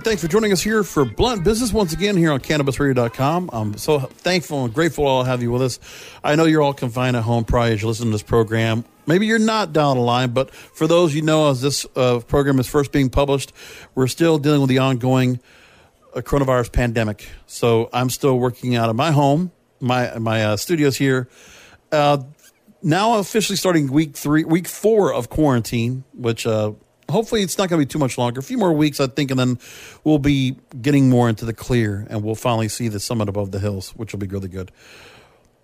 Thanks for joining us here for Blunt Business once again here on CannabisRadio.com. I'm so thankful and grateful I'll have you with us. I know you're all confined at home probably as you listen to this program. Maybe you're not down the line, but for those you know, as this uh, program is first being published, we're still dealing with the ongoing uh, coronavirus pandemic. So I'm still working out of my home, my my uh, studios here. Uh, now officially starting week three, week four of quarantine, which uh, hopefully it's not going to be too much longer. A few more weeks, I think, and then we'll be getting more into the clear, and we'll finally see the summit above the hills, which will be really good.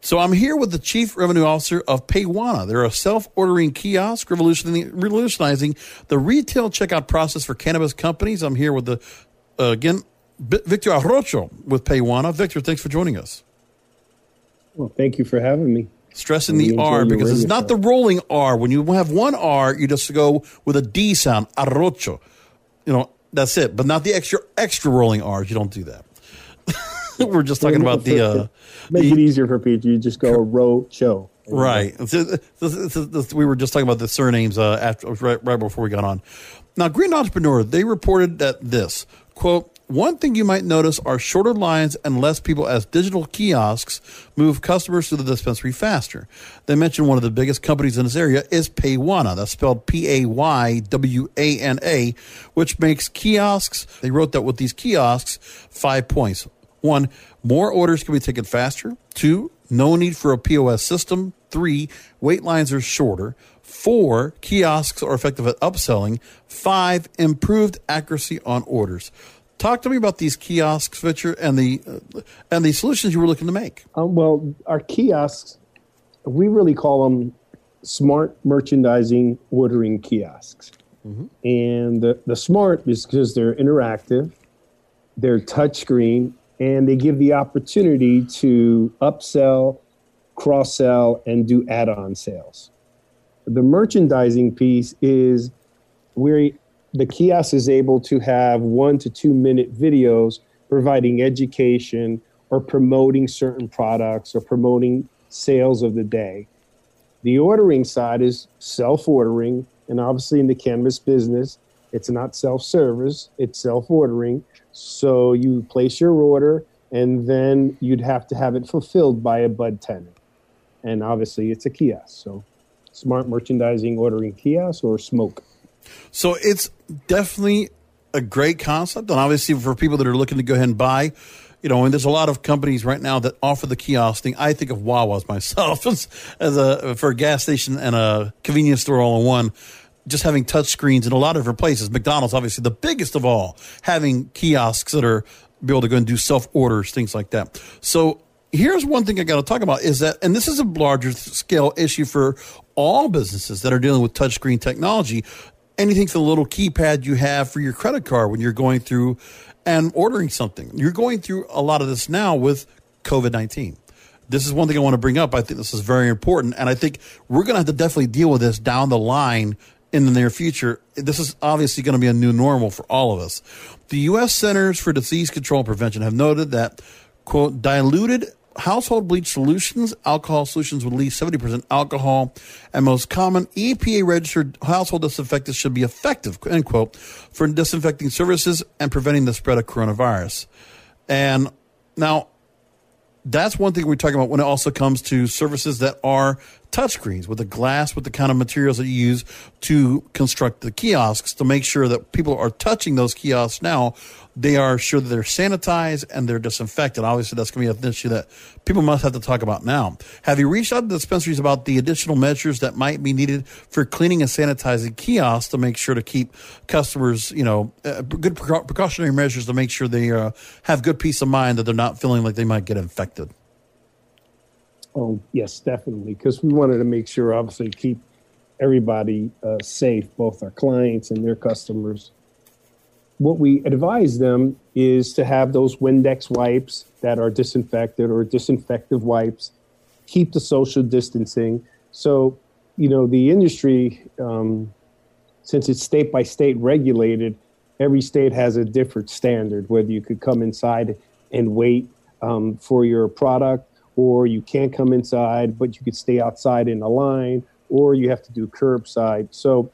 So I'm here with the Chief Revenue Officer of Paywana. They're a self-ordering kiosk revolutionizing, the retail checkout process for cannabis companies. I'm here with the uh, again Victor Arrocho with Paywana. Victor, thanks for joining us. Well, thank you for having me. Stressing the R because it's not the rolling R. When you have one R, you just go with a D sound, arrocho. You know, that's it. But not the extra extra rolling R's. You don't do that. We're just talking about the uh, Make it easier for people. You just go row show. Right. We were just talking about the surnames uh, after right, right before we got on. Now, Green Entrepreneur, they reported that this quote. One thing you might notice are shorter lines and less people as digital kiosks move customers to the dispensary faster. They mentioned one of the biggest companies in this area is Paywana. That's spelled P A Y W A N A, which makes kiosks. They wrote that with these kiosks, five points. One, more orders can be taken faster. Two, no need for a POS system. Three, wait lines are shorter. Four, kiosks are effective at upselling. Five, improved accuracy on orders. Talk to me about these kiosks, Victor, and the uh, and the solutions you were looking to make. Um, well, our kiosks, we really call them smart merchandising ordering kiosks. And the, the smart is because they're interactive, they're touchscreen, and they give the opportunity to upsell, cross sell, and do add on sales. The merchandising piece is where the kiosk is able to have one to two minute videos providing education or promoting certain products or promoting sales of the day. The ordering side is self ordering, and obviously in the cannabis business, it's not self service, it's self ordering. So you place your order, and then you'd have to have it fulfilled by a budtender. And obviously, it's a kiosk. So smart merchandising ordering kiosk or smoke. So it's definitely a great concept, and obviously for people that are looking to go ahead and buy, you know, and there's a lot of companies right now that offer the kiosk thing. I think of Wawa's myself as, as a for a gas station and a convenience store all in one. Just having touch screens in a lot of different places. McDonald's, obviously, the biggest of all, having kiosks that are be able to go and do self orders, things like that. So here's one thing I got to talk about is that, and this is a larger scale issue for all businesses that are dealing with touchscreen technology. Anything from the little keypad you have for your credit card when you're going through and ordering something. You're going through a lot of this now with COVID 19. This is one thing I want to bring up. I think this is very important. And I think we're going to have to definitely deal with this down the line in the near future. This is obviously going to be a new normal for all of us. The U.S. Centers for Disease Control and Prevention have noted that, quote, diluted household bleach solutions, alcohol solutions with at least 70% alcohol, and most common EPA registered household disinfectants should be effective, end quote, for disinfecting services and preventing the spread of coronavirus. And now, that's one thing we're talking about when it also comes to services that are touchscreens with the glass, with the kind of materials that you use to construct the kiosks to make sure that people are touching those kiosks now. They are sure that they're sanitized and they're disinfected. Obviously, that's going to be an issue that people must have to talk about now. Have you reached out to the dispensaries about the additional measures that might be needed for cleaning and sanitizing kiosks to make sure to keep customers, you know, uh, good precautionary measures to make sure they uh, have good peace of mind that they're not feeling like they might get infected? Oh, yes, definitely. Because we wanted to make sure, obviously, keep everybody uh, safe, both our clients and their customers. what we advise them is to have those Windex wipes that are disinfected or disinfective wipes. Keep the social distancing. So, you know, the industry, um, since it's state by state regulated, every state has a different standard, whether you could come inside and wait um, for your product, or you can't come inside, but you could stay outside in a line, or you have to do curbside. So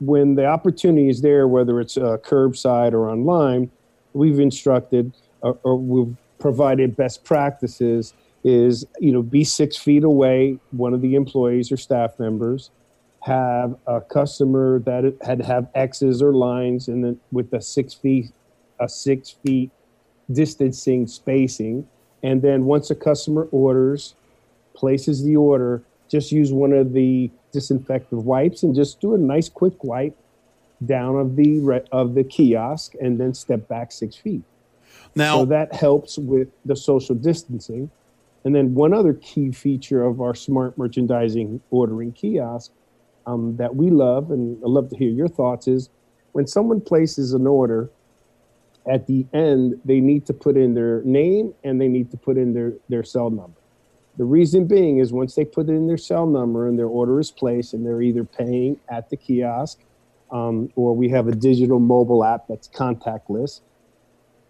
when the opportunity is there, whether it's uh, curbside or online, we've instructed or, or we've provided best practices is you know be six feet away one of the employees or staff members have a customer that had to have x's or lines and then with a six feet a six feet distancing spacing and then once a customer orders places the order just use one of the disinfectant wipes and just do a nice quick wipe down of the of the kiosk and then step back six feet. Now so that helps with the social distancing. And then one other key feature of our smart merchandising ordering kiosk um, that we love, and I'd love to hear your thoughts, is when someone places an order, at the end they need to put in their name and they need to put in their, their cell number. The reason being is once they put in their cell number and their order is placed, and they're either paying at the kiosk um, or we have a digital mobile app that's contactless,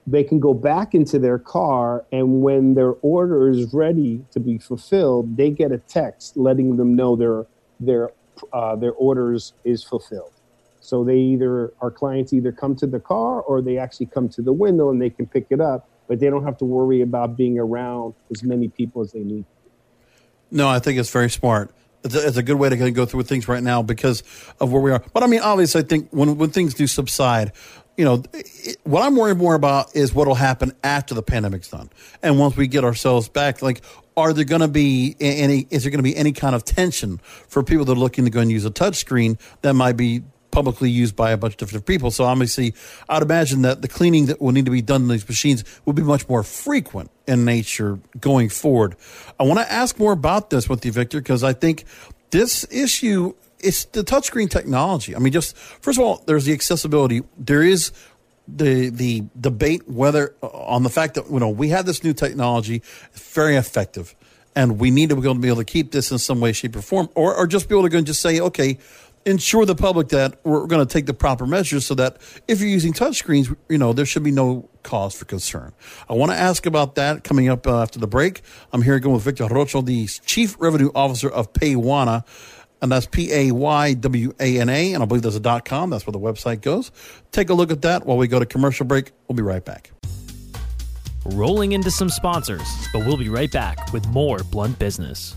they can go back into their car, and when their order is ready to be fulfilled, they get a text letting them know their their uh, their orders is fulfilled. So they either our clients either come to the car or they actually come to the window and they can pick it up, but they don't have to worry about being around as many people as they need. No, I think it's very smart. It's a, it's a good way to go through things right now because of where we are. But I mean, obviously, I think when when things do subside, you know, it, what I'm worried more about is what will happen after the pandemic's done, and once we get ourselves back. Like, are there going to be any? Is there going to be any kind of tension for people that are looking to go and use a touchscreen that might be publicly used by a bunch of different people. So obviously, I'd imagine that the cleaning that will need to be done in these machines will be much more frequent in nature going forward. I want to ask more about this with you, Victor, because I think this issue it's the touchscreen technology. I mean, just first of all, there's the accessibility. There is the the debate whether uh, on the fact that you know we have this new technology, very effective, and we need to be able to be able to keep this in some way, shape, or form, or, or just be able to go and just say, okay, ensure the public that we're going to take the proper measures so that if you're using touchscreens, you know, there should be no cause for concern. I want to ask about that coming up uh, after the break. I'm here again with Victor Rocho, the Chief Revenue Officer of Paywana. And that's P A Y W A N A. And I believe there's a dot com. That's where the website goes. Take a look at that while we go to commercial break. We'll be right back. Rolling into some sponsors, but we'll be right back with more Blunt Business.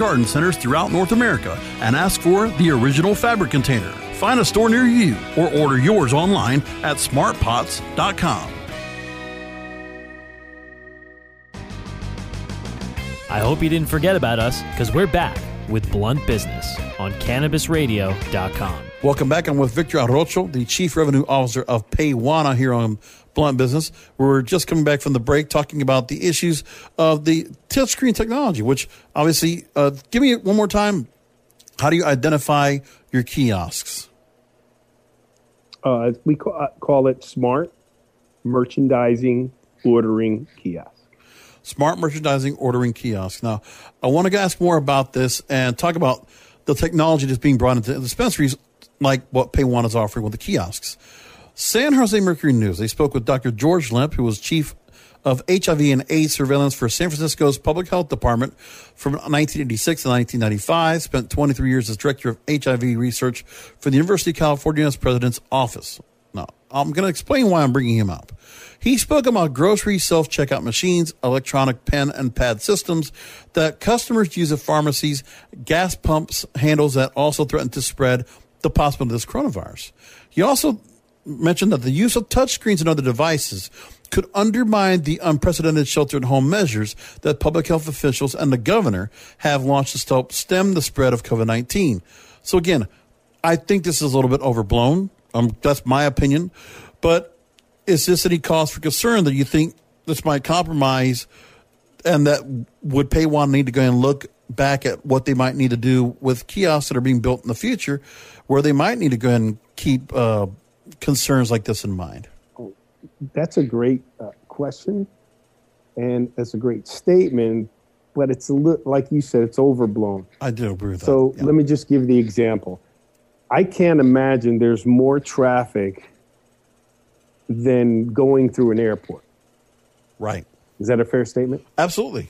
garden centers throughout North America and ask for the original fabric container. Find a store near you or order yours online at smartpots.com. I hope you didn't forget about us because we're back with Blunt Business on CannabisRadio.com. Welcome back. I'm with Victor Arrocho, the Chief Revenue Officer of Paywana here on Blunt Business. We're just coming back from the break talking about the issues of the touchscreen technology, which obviously, uh, give me one more time. How do you identify your kiosks? Uh, we call, uh, call it smart merchandising ordering kiosk. Smart merchandising ordering kiosk. Now, I want to ask more about this and talk about the technology that's being brought into the dispensaries, like what Paywana is offering with the kiosks. San Jose Mercury News. They spoke with Dr. George Lemp, who was chief of HIV and AIDS surveillance for San Francisco's Public Health Department from 1986 to 1995. Spent 23 years as director of HIV research for the University of California's president's office. Now, I'm going to explain why I'm bringing him up. He spoke about grocery self checkout machines, electronic pen and pad systems that customers use at pharmacies, gas pumps, handles that also threaten to spread the possibility of this coronavirus. He also mentioned that the use of touchscreens and other devices could undermine the unprecedented shelter at home measures that public health officials and the governor have launched to help stem the spread of COVID 19. So, again, I think this is a little bit overblown. Um, that's my opinion. But is this any cause for concern that you think this might compromise and that would Paywana need to go and look back at what they might need to do with kiosks that are being built in the future where they might need to go and keep uh, concerns like this in mind? That's a great uh, question, and that's a great statement. But it's a li- like you said, it's overblown. I do agree with So that. Yeah. let me just give the example. I can't imagine there's more traffic than going through an airport. Right. Is that a fair statement? Absolutely.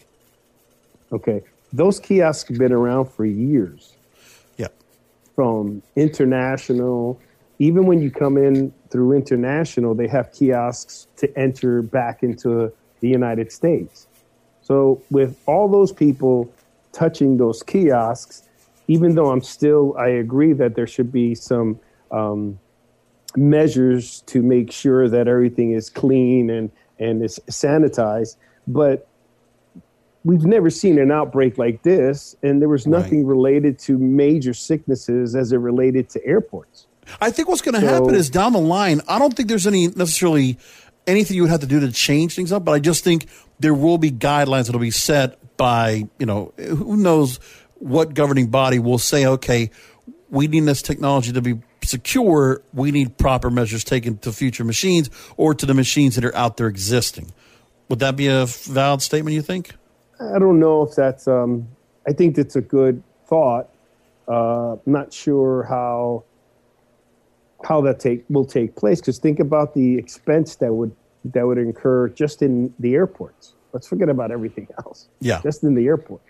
Okay. Those kiosks have been around for years. Yeah. From international, even when you come in through international, they have kiosks to enter back into the United States. So with all those people touching those kiosks, even though I'm still, I agree that there should be some um, measures to make sure that everything is clean and and is sanitized, but we've never seen an outbreak like this, and there was nothing related to major sicknesses as it related to airports. I think what's going to So- happen is down the line, I don't think there's any necessarily anything you would have to do to change things up, but I just think there will be guidelines that'll be set by, you know, who knows what governing body will say, okay, we need this technology to be secure. We need proper measures taken to future machines or to the machines that are out there existing. Would that be a valid statement, you think? I don't know if that's. Um, I think that's a good thought. Uh, not sure how how that take will take place because think about the expense that would that would incur just in the airports. Let's forget about everything else. Yeah. just in the airport,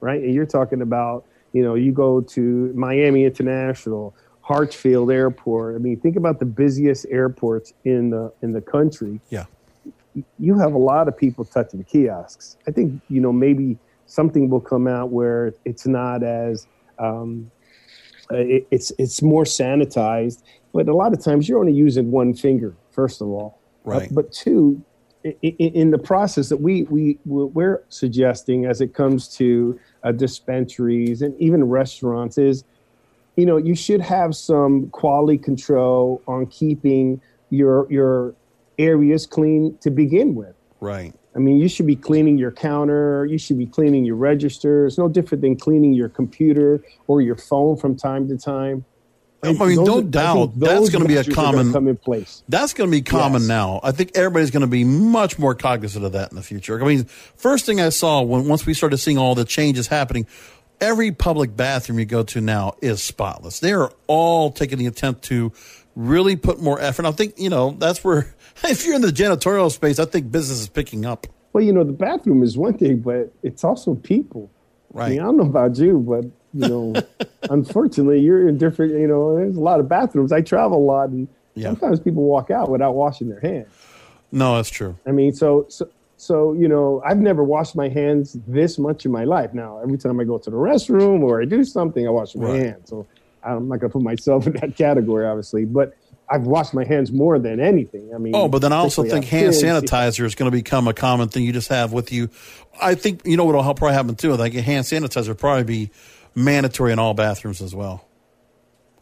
right? And you're talking about you know you go to Miami International, Hartsfield Airport. I mean, think about the busiest airports in the in the country Yeah. you have a lot of people touching kiosks. I think you know maybe something will come out where it's not as um, it, it's it's more sanitized, but a lot of times you're only using one finger. First of all, Uh, but two, i- i- in the process that we we we're suggesting as it comes to uh, dispensaries and even restaurants is you know you should have some quality control on keeping your your areas clean to begin with Right. I mean you should be cleaning your counter you should be cleaning your register. It's no different than cleaning your computer or your phone from time to time I mean, Those no doubt that's going to be a measures are gonna common come in place That's going to be common Yes. now. I think everybody's going to be much more cognizant of that in the future. I mean, first thing I saw when once we started seeing all the changes happening, every public bathroom you go to now is spotless. They are all taking the attempt to really put more effort. I think, you know, that's where, if you're in the janitorial space, I think business is picking up. Well, you know, the bathroom is one thing, but it's also people. Right. I mean, I don't know about you, but, you know, unfortunately, you're in different, you know, there's a lot of bathrooms. I travel a lot, and Yeah. sometimes people walk out without washing their hands. No, that's true. I mean, so, so, so, you know, I've never washed my hands this much in my life. Now, every time I go to the restroom or I do something, I wash my Right. hands. So I'm not going to put myself in that category, obviously, but I've washed my hands more than anything. I mean, Oh, but then I also think hand kids. sanitizer is going to become a common thing you just have with you. I think you know what will help probably happen too. I think hand sanitizer will probably be mandatory in all bathrooms as well.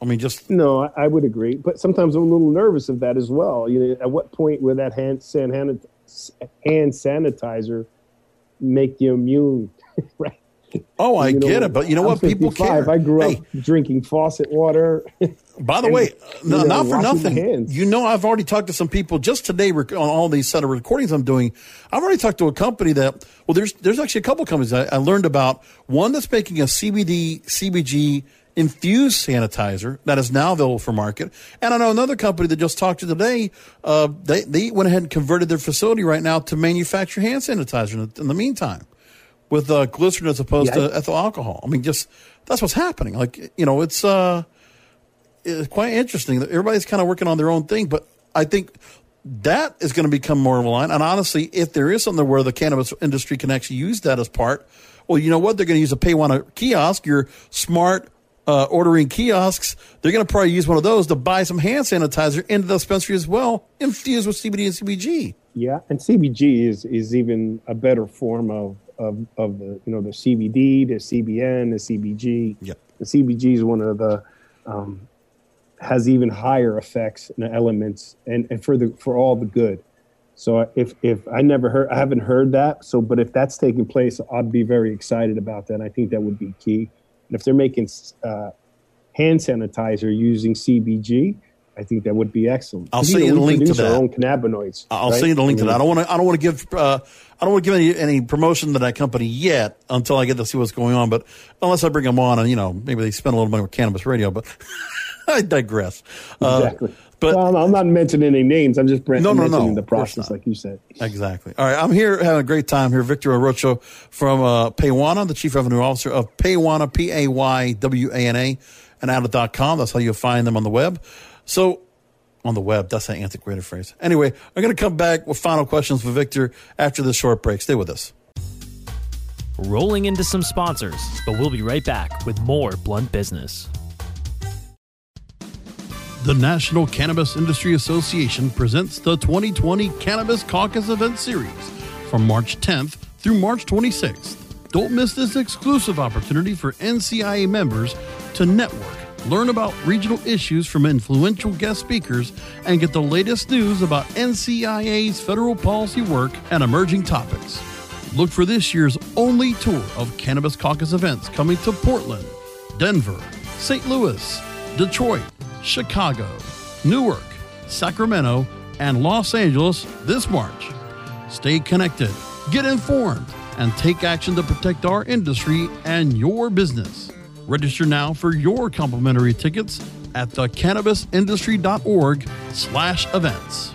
I mean, just No, I- would agree, but sometimes I'm a little nervous of that as well. You know, at what point will that hand san- hand, hand sanitizer make you immune? right. oh, I You know, get it, but you know I'm what? People 55. care. I grew up drinking faucet water. By the and, way, no, know, not for nothing. You know, I've already talked to some people just today rec- on all these set of recordings I'm doing. I've already talked to a company that, well, there's there's actually a couple companies I, I learned about. One that's making a CBD CBG infused sanitizer that is now available for market, and I know another company that just talked to today. Uh, they they went ahead and converted their facility right now to manufacture hand sanitizer in the, in the meantime with uh, glycerin as opposed Yeah, I- to ethyl alcohol. I mean, just that's what's happening. Like you know, it's. uh it's quite interesting that everybody's kind of working on their own thing, but I think that is going to become more of a line. And honestly, if there is something where the cannabis industry can actually use that as part, well, you know what? They're going to use a pay one kiosk, your smart uh, ordering kiosks. They're going to probably use one of those to buy some hand sanitizer into the dispensary as well, infused with CBD and CBG. Yeah, and CBG is is even a better form of of, of the you know the CBD, the CBN, the CBG. Yep. The CBG is one of the um, has even higher effects and elements, and, and for the for all the good. So if if I never heard, I haven't heard that. So, but if that's taking place, I'd be very excited about that. I think that would be key. And if they're making uh, hand sanitizer using CBG, I think that would be excellent. I'll send you the link to produce our that. own cannabinoids. I'll right? send you the link I to that. I don't want to. I don't want to give. Uh, I don't want to give any, any promotion to that company yet until I get to see what's going on. But unless I bring them on, and you know, maybe they spend a little money with cannabis radio. But I digress. Uh, Exactly. but well, I'm not mentioning any names. I'm just No, no, no, mentioning the process, like you said. Exactly. All right. I'm here having a great time here. Victor Orocho from uh, Paywana, the Chief Revenue Officer of Paywana, P A Y W A N A, and outlet.com. That's how you'll find them on the web. So, on the web, that's an antiquated phrase. Anyway, I'm going to come back with final questions for Victor after this short break. Stay with us. Rolling into some sponsors, but we'll be right back with more Blunt Business. The National Cannabis Industry Association presents the 2020 Cannabis Caucus Event Series from March 10th through March 26th. Don't miss this exclusive opportunity for NCIA members to network, learn about regional issues from influential guest speakers, and get the latest news about NCIA's federal policy work and emerging topics. Look for this year's only tour of Cannabis Caucus events coming to Portland, Denver, St. Louis, Detroit, Chicago, Newark, Sacramento, and Los Angeles this March. Stay connected, get informed, and take action to protect our industry and your business. Register now for your complimentary tickets at thecannabisindustry.org slash events.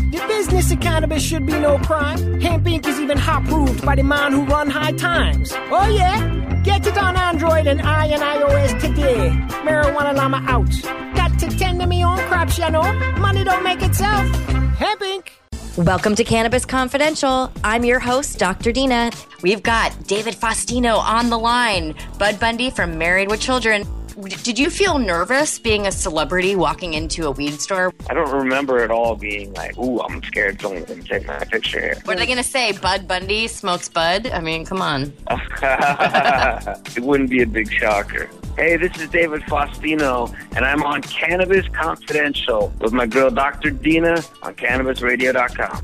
The business of cannabis should be no crime. Hemp Inc. is even hot proved by the man who run high times. Oh yeah? Get it on Android and I and iOS today. Marijuana Llama out. Got to tend to me own crops, you know. Money don't make itself. Hemp Inc. Welcome to Cannabis Confidential. I'm your host, Dr. Dina. We've got David Faustino on the line, Bud Bundy from Married with Children. Did you feel nervous being a celebrity walking into a weed store? I don't remember at all being like, ooh, I'm scared someone's going to take my picture here. What are they going to say? Bud Bundy smokes bud? I mean, come on. it wouldn't be a big shocker. Hey, this is David Faustino, and I'm on Cannabis Confidential with my girl Dr. Dina on CannabisRadio.com.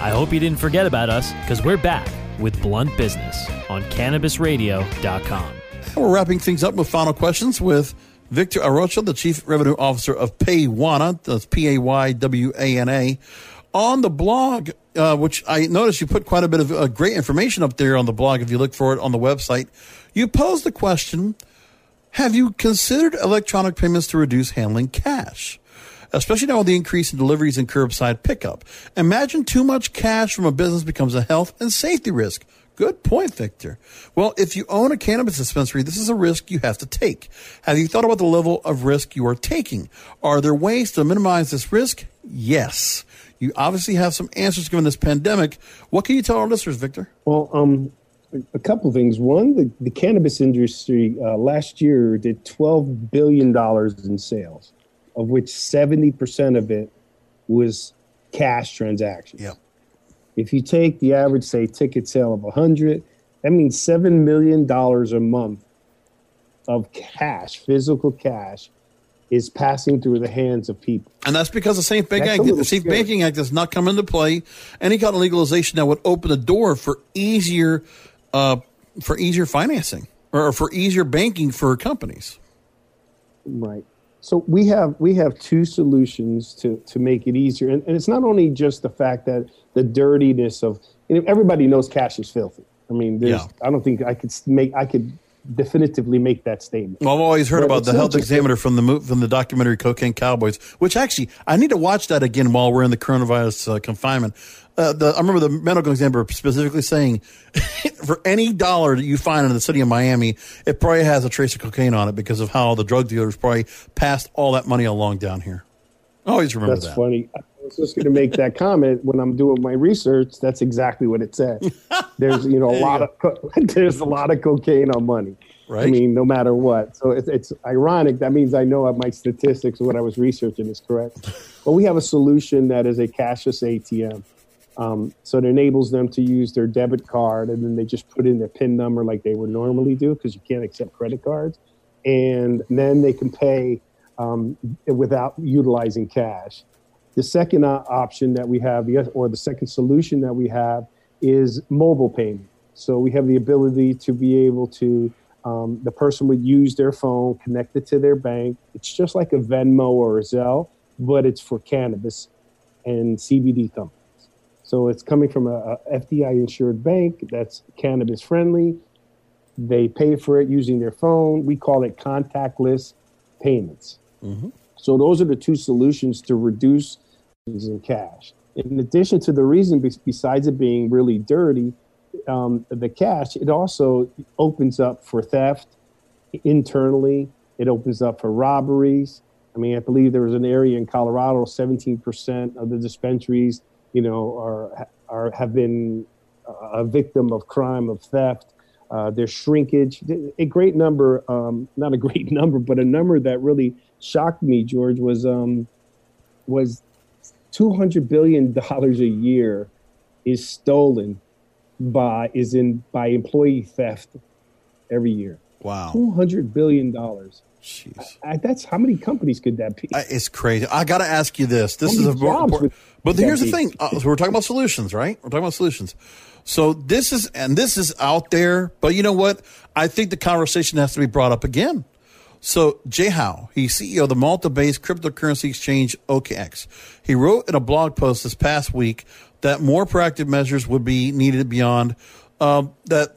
I hope you didn't forget about us because we're back with Blunt Business on CannabisRadio.com. We're wrapping things up with final questions with Victor Arocha, the Chief Revenue Officer of Paywana, that's P A Y W A N A. On the blog, uh, which I noticed you put quite a bit of uh, great information up there on the blog if you look for it on the website, you posed the question Have you considered electronic payments to reduce handling cash? Especially now with the increase in deliveries and curbside pickup. Imagine too much cash from a business becomes a health and safety risk. Good point, Victor. Well, if you own a cannabis dispensary, this is a risk you have to take. Have you thought about the level of risk you are taking? Are there ways to minimize this risk? Yes. You obviously have some answers given this pandemic. What can you tell our listeners, Victor? Well, um, a couple of things. One, the, the cannabis industry uh, last year did $12 billion in sales of which 70% of it was cash transactions. Yep. If you take the average, say, ticket sale of 100, that means $7 million a month of cash, physical cash, is passing through the hands of people. And that's because the Safe Banking Act, the Safe Banking Act does not come into play. Any kind of legalization that would open the door for easier, uh, for easier financing or for easier banking for companies. Right. So we have we have two solutions to to make it easier, and, and it's not only just the fact that the dirtiness of you know, everybody knows cash is filthy. I mean, there's yeah. I don't think I could make I could definitively make that statement. Well, I've always heard but about the health examiner from the from the documentary Cocaine Cowboys, which actually I need to watch that again while we're in the coronavirus uh, confinement uh, the, I remember the medical examiner specifically saying, for any dollar that you find in the city of Miami, it probably has a trace of cocaine on it because of how the drug dealers probably passed all that money along down here. I always remember that's that. funny. I was just going to make that comment when I'm doing my research. That's exactly what it said. There's you know a lot of there's a lot of cocaine on money. Right. I mean, no matter what. So it's, it's ironic. That means I know my statistics, what I was researching is correct. But we have a solution that is a cashless ATM. Um, so it enables them to use their debit card and then they just put in their PIN number like they would normally do because you can't accept credit cards. And then they can pay um, without utilizing cash. The second uh, option that we have, or the second solution that we have, is mobile payment. So we have the ability to be able to, um, the person would use their phone, connect it to their bank. It's just like a Venmo or a Zelle, but it's for cannabis and CBD companies. So it's coming from a, a FDI insured bank that's cannabis friendly. They pay for it using their phone. We call it contactless payments. Mm-hmm. So those are the two solutions to reduce in cash. In addition to the reason, besides it being really dirty, um, the cash, it also opens up for theft internally. It opens up for robberies. I mean, I believe there was an area in Colorado, 17% of the dispensaries you know, are, are have been a victim of crime, of theft. Uh, there's shrinkage. A great number, um, not a great number, but a number that really shocked me, George, was um, was 200 billion dollars a year is stolen by is in by employee theft every year. Wow, 200 billion dollars. Jeez. I, that's how many companies could that be? It's crazy. I got to ask you this. This is a important. But here's the thing. Uh, so we're talking about solutions, right? We're talking about solutions. So this is and this is out there, but you know what? I think the conversation has to be brought up again. So Jay Hao, he's CEO of the Malta-based cryptocurrency exchange OKX. He wrote in a blog post this past week that more proactive measures would be needed beyond um, that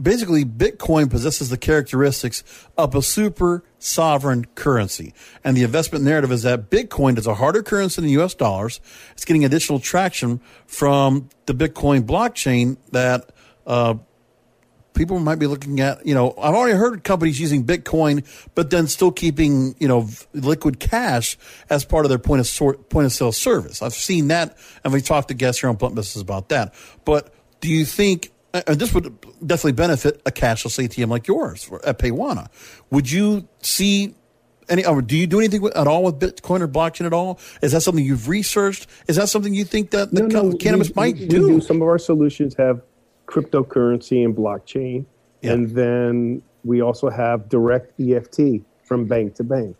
basically Bitcoin possesses the characteristics of a super sovereign currency. And the investment narrative is that Bitcoin is a harder currency than US dollars. It's getting additional traction from the Bitcoin blockchain that, uh, people might be looking at, you know, I've already heard companies using Bitcoin, but then still keeping, you know, liquid cash as part of their point of sort, point of sale service. I've seen that, and we talked to guests here on Blunt Business about that. But do you think and this would definitely benefit a cashless ATM like yours at Paywana. Would you see any? Or do you do anything with, at all with Bitcoin or blockchain at all? Is that something you've researched? Is that something you think that the No, no, cannabis we- might we, do? We do. Some of our solutions have cryptocurrency and blockchain, Yeah. and then we also have direct EFT from bank to bank.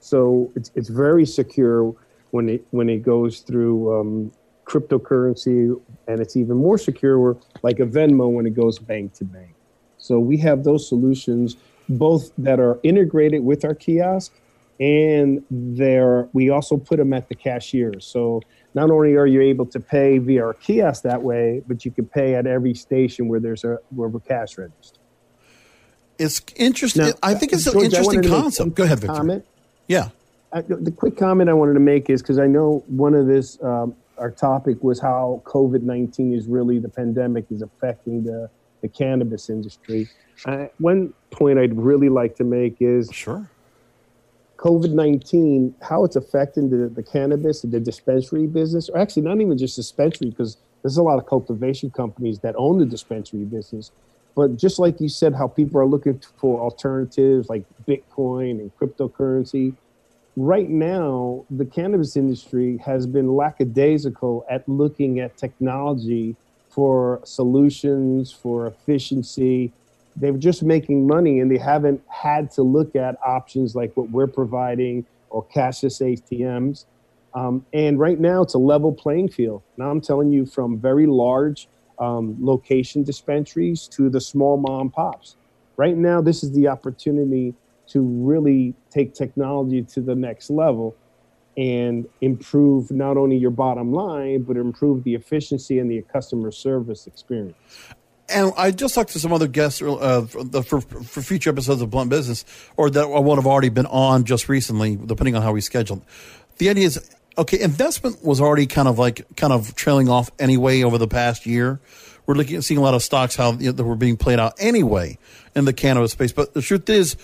So it's it's very secure when it when it goes through um, cryptocurrency, and it's even more secure like a Venmo when it goes bank to bank. So we have those solutions both that are integrated with our kiosk and there we also put them at the cashier. So not only are you able to pay via our kiosk that way, but you can pay at every station where there's a where we're cash registered. It's interesting. Now, I think it's an George, I interesting concept. Go ahead, Victor. Comment. Yeah. I, the quick comment I wanted to make is because I know one of this um, our topic was how COVID nineteen is really the pandemic is affecting the the cannabis industry. Uh, one point I'd really like to make is Sure. COVID 19, how it's affecting the, the cannabis, the dispensary business, or actually not even just dispensary, because there's a lot of cultivation companies that own the dispensary business. But just like you said, how people are looking for alternatives like Bitcoin and cryptocurrency. Right now, the cannabis industry has been lackadaisical at looking at technology for solutions, for efficiency, they're just making money and they haven't had to look at options like what we're providing or cashless ATMs. Um, and right now, it's a level playing field. Now, I'm telling you, from very large um, location dispensaries to the small mom pops. Right now, this is the opportunity to really take technology to the next level and improve not only your bottom line, but improve the efficiency and the customer service experience. And I just talked to some other guests uh, for, for, for future episodes of Blunt Business, or that I would have already been on just recently, depending on how we scheduled. The idea is okay. Investment was already kind of like kind of trailing off anyway over the past year. We're looking at seeing a lot of stocks how you know, that were being played out anyway in the cannabis space. But the truth is,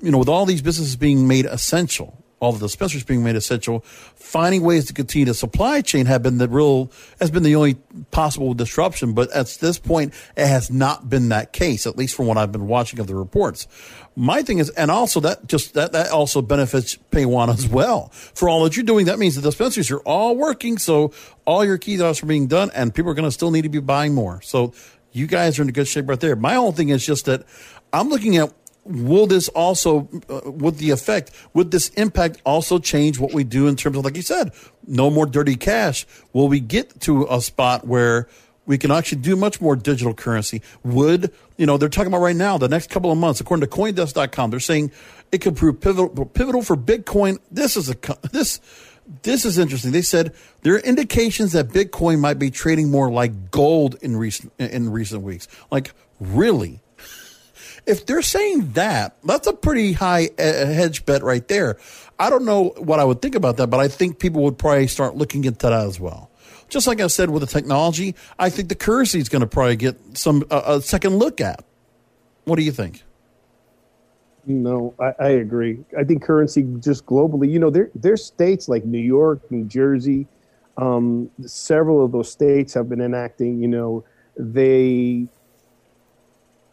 you know, with all these businesses being made essential, all the dispensaries being made essential, finding ways to continue the supply chain have been the real has been the only possible disruption. But at this point, it has not been that case, at least from what I've been watching of the reports. My thing is, and also that just that that also benefits Paywan as well. For all that you're doing, that means the dispensaries are all working, so all your kiosks are being done, and people are going to still need to be buying more. So you guys are in a good shape right there. My whole thing is just that I'm looking at will this also uh, would the effect would this impact also change what we do in terms of like you said no more dirty cash will we get to a spot where we can actually do much more digital currency would you know they're talking about right now the next couple of months according to coindesk.com they're saying it could prove pivotal, pivotal for bitcoin this is a this this is interesting. They said there are indications that Bitcoin might be trading more like gold in recent in recent weeks. Like really, if they're saying that, that's a pretty high uh, hedge bet right there. I don't know what I would think about that, but I think people would probably start looking into that as well. Just like I said with the technology, I think the currency is going to probably get some uh, a second look at. What do you think? No, I, I agree. I think currency just globally, you know, there there's states like New York, New Jersey, um, several of those states have been enacting, you know, they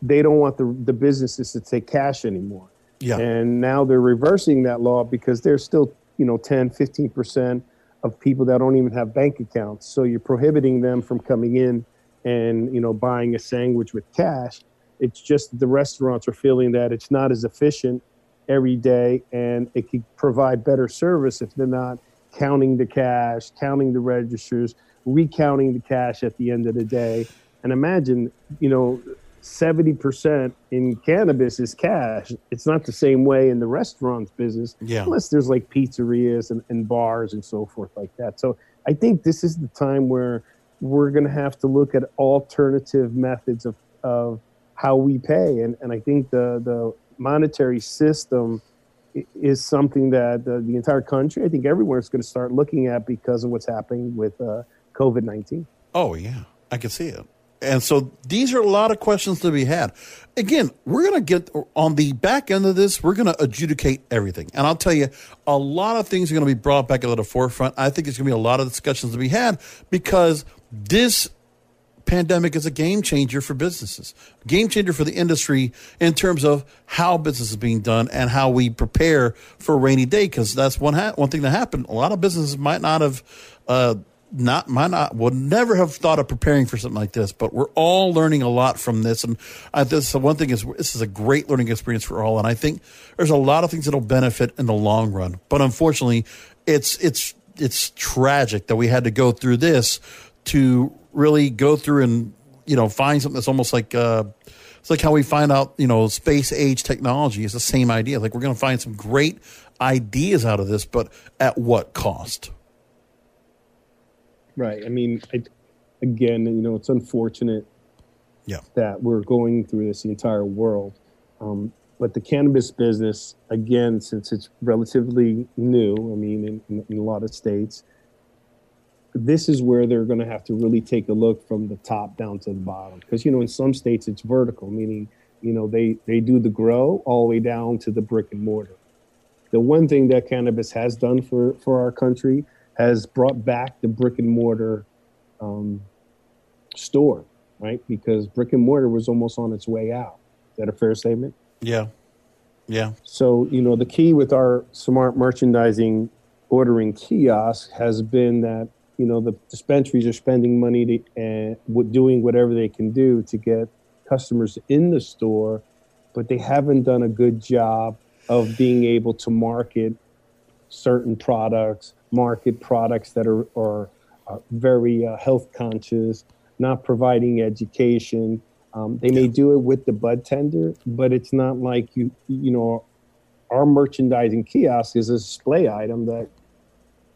they don't want the the businesses to take cash anymore. Yeah. And now they're reversing that law because there's still, you know, 10, 15% of people that don't even have bank accounts. So you're prohibiting them from coming in and, you know, buying a sandwich with cash. It's just the restaurants are feeling that it's not as efficient every day and it could provide better service if they're not counting the cash, counting the registers, recounting the cash at the end of the day. And imagine, you know, 70% in cannabis is cash. It's not the same way in the restaurants business, Yeah. unless there's like pizzerias and, and bars and so forth like that. So I think this is the time where we're going to have to look at alternative methods of, of how we pay. And, and I think the, the monetary system is something that the, the entire country, I think everywhere is going to start looking at because of what's happening with uh, COVID 19. Oh yeah, I can see it. And so these are a lot of questions to be had. Again, we're going to get on the back end of this, we're going to adjudicate everything. And I'll tell you, a lot of things are going to be brought back to the forefront. I think there's going to be a lot of discussions to be had because this pandemic is a game changer for businesses, game changer for the industry in terms of how business is being done and how we prepare for a rainy day. Because that's one ha- one thing that happened. A lot of businesses might not have. Uh, not might not would never have thought of preparing for something like this, but we're all learning a lot from this. And I, this one thing is this is a great learning experience for all. And I think there's a lot of things that'll benefit in the long run. But unfortunately, it's it's it's tragic that we had to go through this to really go through and you know find something that's almost like uh, it's like how we find out you know space age technology is the same idea. Like we're going to find some great ideas out of this, but at what cost? Right. I mean, I, again, you know, it's unfortunate yeah. that we're going through this the entire world. Um, but the cannabis business, again, since it's relatively new, I mean, in, in, in a lot of states, this is where they're going to have to really take a look from the top down to the bottom. Because, you know, in some states it's vertical, meaning, you know, they, they do the grow all the way down to the brick and mortar. The one thing that cannabis has done for, for our country has brought back the brick and mortar um, store, right? Because brick and mortar was almost on its way out. Is that a fair statement? Yeah. Yeah. So, you know, the key with our smart merchandising ordering kiosk has been that, you know, the dispensaries are spending money to, and doing whatever they can do to get customers in the store, but they haven't done a good job of being able to market certain products market products that are, are uh, very uh, health conscious, not providing education. Um, they may do it with the bud tender, but it's not like you, you know, our merchandising kiosk is a display item that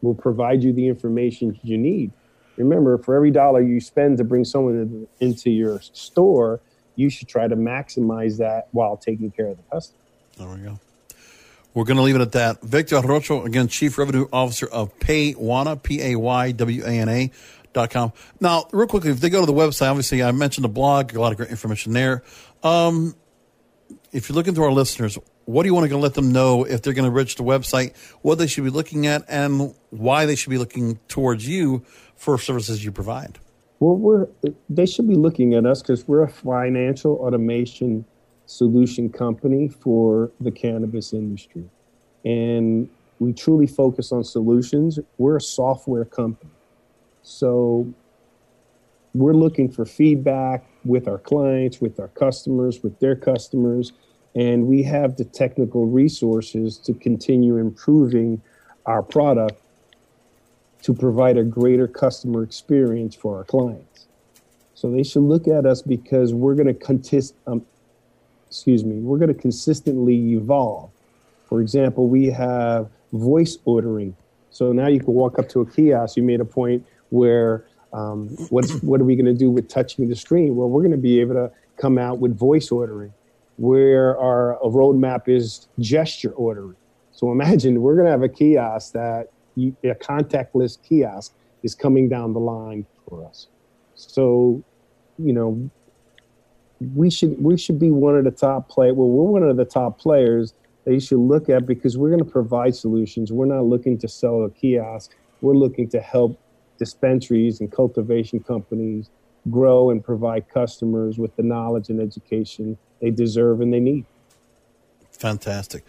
will provide you the information you need. Remember, for every dollar you spend to bring someone into your store, you should try to maximize that while taking care of the customer. There we go. We're going to leave it at that. Victor Rocho, again, Chief Revenue Officer of Paywana, P A Y W A N A. Dot com. Now, real quickly, if they go to the website, obviously I mentioned the blog, a lot of great information there. Um, if you're looking to our listeners, what do you want to let them know if they're going to reach the website, what they should be looking at, and why they should be looking towards you for services you provide? Well, we're they should be looking at us because we're a financial automation solution company for the cannabis industry. And we truly focus on solutions. We're a software company. So we're looking for feedback with our clients, with our customers, with their customers. And we have the technical resources to continue improving our product to provide a greater customer experience for our clients. So they should look at us because we're going to contest, um, excuse me, we're going to consistently evolve. For example, we have voice ordering. So now you can walk up to a kiosk. You made a point where um, what's, what are we going to do with touching the screen? Well, we're going to be able to come out with voice ordering, where our roadmap is gesture ordering. So imagine we're going to have a kiosk that you, a contactless kiosk is coming down the line for us. So, you know, we should we should be one of the top play. Well, we're one of the top players that you should look at because we're going to provide solutions. We're not looking to sell a kiosk. We're looking to help dispensaries and cultivation companies grow and provide customers with the knowledge and education they deserve and they need. Fantastic.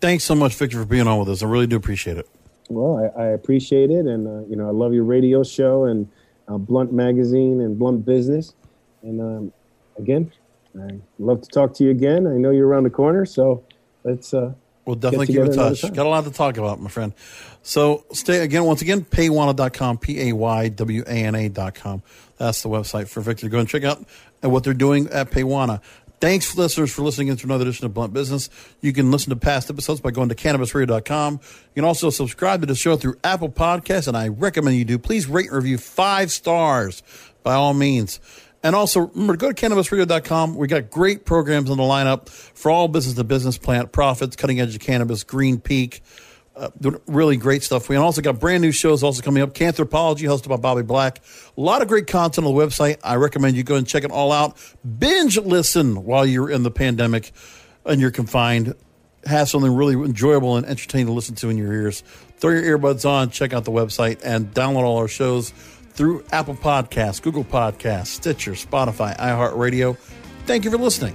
Thanks so much, Victor, for being on with us. I really do appreciate it. Well, I, I appreciate it, and uh, you know, I love your radio show and uh, Blunt Magazine and Blunt Business, and um, again, I love to talk to you again. I know you're around the corner, so let's. Uh, we'll definitely keep in touch. Got a lot to talk about, my friend. So stay again, once again, paywana.com, P A Y W A N A.com. That's the website for Victor. Go and check out what they're doing at Paywana. Thanks, listeners, for listening to another edition of Blunt Business. You can listen to past episodes by going to cannabisradio.com. You can also subscribe to the show through Apple Podcasts, and I recommend you do. Please rate and review five stars by all means. And also, remember, to go to cannabisradio.com. We got great programs on the lineup for all business to business, plant profits, cutting edge of cannabis, Green Peak. Uh, really great stuff. We also got brand new shows also coming up. Canthropology, hosted by Bobby Black. A lot of great content on the website. I recommend you go and check it all out. Binge listen while you're in the pandemic and you're confined. Have something really enjoyable and entertaining to listen to in your ears. Throw your earbuds on, check out the website, and download all our shows through Apple Podcasts, Google Podcasts, Stitcher, Spotify, iHeartRadio. Thank you for listening.